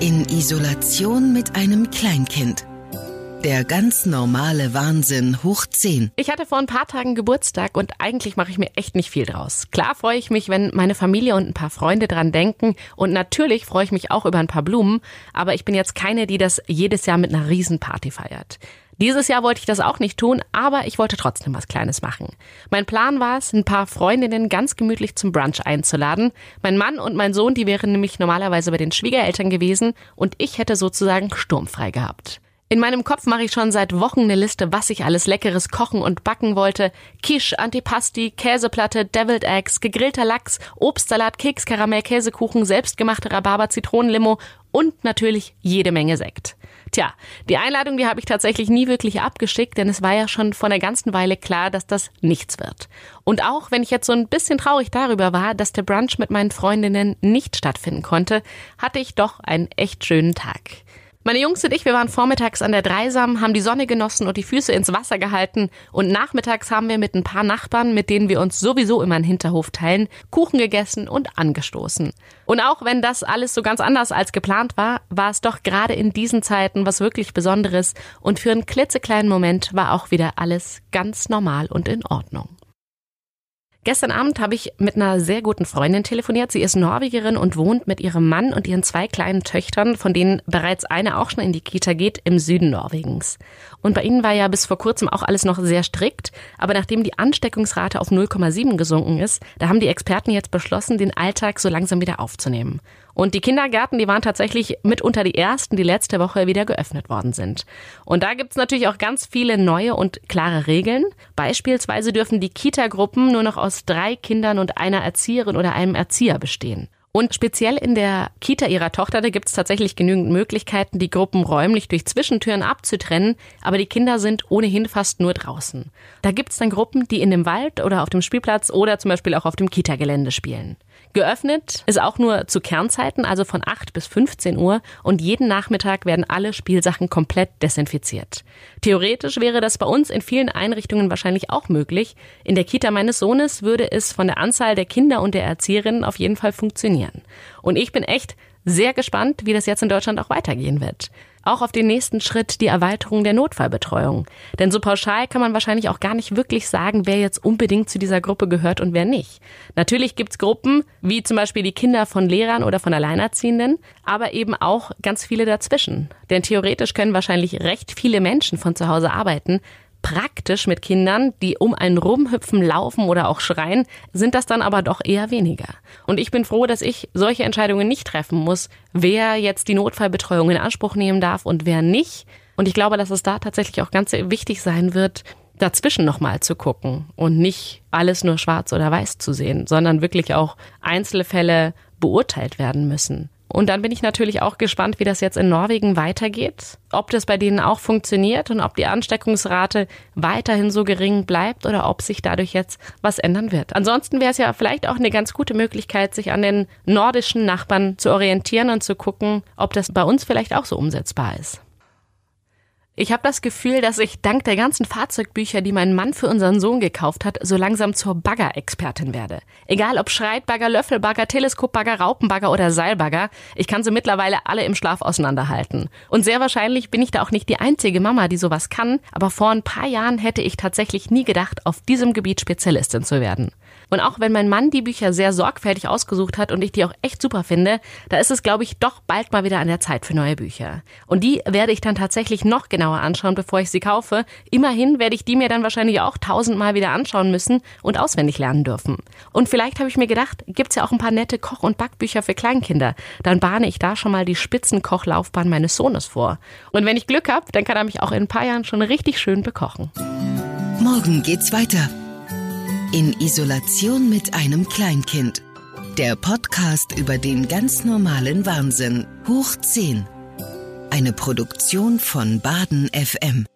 In Isolation mit einem Kleinkind. Der ganz normale Wahnsinn hoch 10. Ich hatte vor ein paar Tagen Geburtstag und eigentlich mache ich mir echt nicht viel draus. Klar freue ich mich, wenn meine Familie und ein paar Freunde dran denken und natürlich freue ich mich auch über ein paar Blumen, aber ich bin jetzt keine, die das jedes Jahr mit einer Riesenparty feiert. Dieses Jahr wollte ich das auch nicht tun, aber ich wollte trotzdem was Kleines machen. Mein Plan war es, ein paar Freundinnen ganz gemütlich zum Brunch einzuladen. Mein Mann und mein Sohn, die wären nämlich normalerweise bei den Schwiegereltern gewesen und ich hätte sozusagen sturmfrei gehabt. In meinem Kopf mache ich schon seit Wochen eine Liste, was ich alles Leckeres kochen und backen wollte. Quiche, Antipasti, Käseplatte, Deviled Eggs, gegrillter Lachs, Obstsalat, Keks, Karamell, Käsekuchen, selbstgemachte Rhabarber, Zitronenlimo und natürlich jede Menge Sekt. Tja, die Einladung, die habe ich tatsächlich nie wirklich abgeschickt, denn es war ja schon vor einer ganzen Weile klar, dass das nichts wird. Und auch wenn ich jetzt so ein bisschen traurig darüber war, dass der Brunch mit meinen Freundinnen nicht stattfinden konnte, hatte ich doch einen echt schönen Tag. Meine Jungs und ich, wir waren vormittags an der Dreisam, haben die Sonne genossen und die Füße ins Wasser gehalten und nachmittags haben wir mit ein paar Nachbarn, mit denen wir uns sowieso immer einen Hinterhof teilen, Kuchen gegessen und angestoßen. Und auch wenn das alles so ganz anders als geplant war, war es doch gerade in diesen Zeiten was wirklich Besonderes und für einen klitzekleinen Moment war auch wieder alles ganz normal und in Ordnung. Gestern Abend habe ich mit einer sehr guten Freundin telefoniert. Sie ist Norwegerin und wohnt mit ihrem Mann und ihren zwei kleinen Töchtern, von denen bereits eine auch schon in die Kita geht, im Süden Norwegens. Und bei ihnen war ja bis vor kurzem auch alles noch sehr strikt. Aber nachdem die Ansteckungsrate auf 0,7 gesunken ist, da haben die Experten jetzt beschlossen, den Alltag so langsam wieder aufzunehmen. Und die Kindergärten, die waren tatsächlich mitunter die ersten, die letzte Woche wieder geöffnet worden sind. Und da gibt's natürlich auch ganz viele neue und klare Regeln. Beispielsweise dürfen die Kita-Gruppen nur noch aus drei Kindern und einer Erzieherin oder einem Erzieher bestehen. Und speziell in der Kita ihrer Tochter, da gibt es tatsächlich genügend Möglichkeiten, die Gruppen räumlich durch Zwischentüren abzutrennen, aber die Kinder sind ohnehin fast nur draußen. Da gibt es dann Gruppen, die in dem Wald oder auf dem Spielplatz oder zum Beispiel auch auf dem Kita-Gelände spielen. Geöffnet ist auch nur zu Kernzeiten, also von 8 bis 15 Uhr und jeden Nachmittag werden alle Spielsachen komplett desinfiziert. Theoretisch wäre das bei uns in vielen Einrichtungen wahrscheinlich auch möglich. In der Kita meines Sohnes würde es von der Anzahl der Kinder und der Erzieherinnen auf jeden Fall funktionieren. Und ich bin echt sehr gespannt, wie das jetzt in Deutschland auch weitergehen wird auch auf den nächsten Schritt die Erweiterung der Notfallbetreuung. Denn so pauschal kann man wahrscheinlich auch gar nicht wirklich sagen, wer jetzt unbedingt zu dieser Gruppe gehört und wer nicht. Natürlich gibt's Gruppen, wie zum Beispiel die Kinder von Lehrern oder von Alleinerziehenden, aber eben auch ganz viele dazwischen. Denn theoretisch können wahrscheinlich recht viele Menschen von zu Hause arbeiten, praktisch mit Kindern, die um einen rumhüpfen, laufen oder auch schreien, sind das dann aber doch eher weniger. Und ich bin froh, dass ich solche Entscheidungen nicht treffen muss, wer jetzt die Notfallbetreuung in Anspruch nehmen darf und wer nicht. Und ich glaube, dass es da tatsächlich auch ganz wichtig sein wird, dazwischen nochmal zu gucken und nicht alles nur schwarz oder weiß zu sehen, sondern wirklich auch Einzelfälle beurteilt werden müssen. Und dann bin ich natürlich auch gespannt, wie das jetzt in Norwegen weitergeht, ob das bei denen auch funktioniert und ob die Ansteckungsrate weiterhin so gering bleibt oder ob sich dadurch jetzt was ändern wird. Ansonsten wäre es ja vielleicht auch eine ganz gute Möglichkeit, sich an den nordischen Nachbarn zu orientieren und zu gucken, ob das bei uns vielleicht auch so umsetzbar ist. Ich habe das Gefühl, dass ich dank der ganzen Fahrzeugbücher, die mein Mann für unseren Sohn gekauft hat, so langsam zur Bagger-Expertin werde. Egal ob Schreitbagger, Löffelbagger, Teleskopbagger, Raupenbagger oder Seilbagger, ich kann sie mittlerweile alle im Schlaf auseinanderhalten. Und sehr wahrscheinlich bin ich da auch nicht die einzige Mama, die sowas kann, aber vor ein paar Jahren hätte ich tatsächlich nie gedacht, auf diesem Gebiet Spezialistin zu werden. Und auch wenn mein Mann die Bücher sehr sorgfältig ausgesucht hat und ich die auch echt super finde, da ist es, glaube ich, doch bald mal wieder an der Zeit für neue Bücher. Und die werde ich dann tatsächlich noch genauer anschauen, bevor ich sie kaufe. Immerhin werde ich die mir dann wahrscheinlich auch tausendmal wieder anschauen müssen und auswendig lernen dürfen. Und vielleicht habe ich mir gedacht, gibt's ja auch ein paar nette Koch- und Backbücher für Kleinkinder. Dann bahne ich da schon mal die Spitzenkochlaufbahn meines Sohnes vor. Und wenn ich Glück habe, dann kann er mich auch in ein paar Jahren schon richtig schön bekochen. Morgen geht's weiter. In Isolation mit einem Kleinkind. Der Podcast über den ganz normalen Wahnsinn. Hoch 10. Eine Produktion von Baden FM.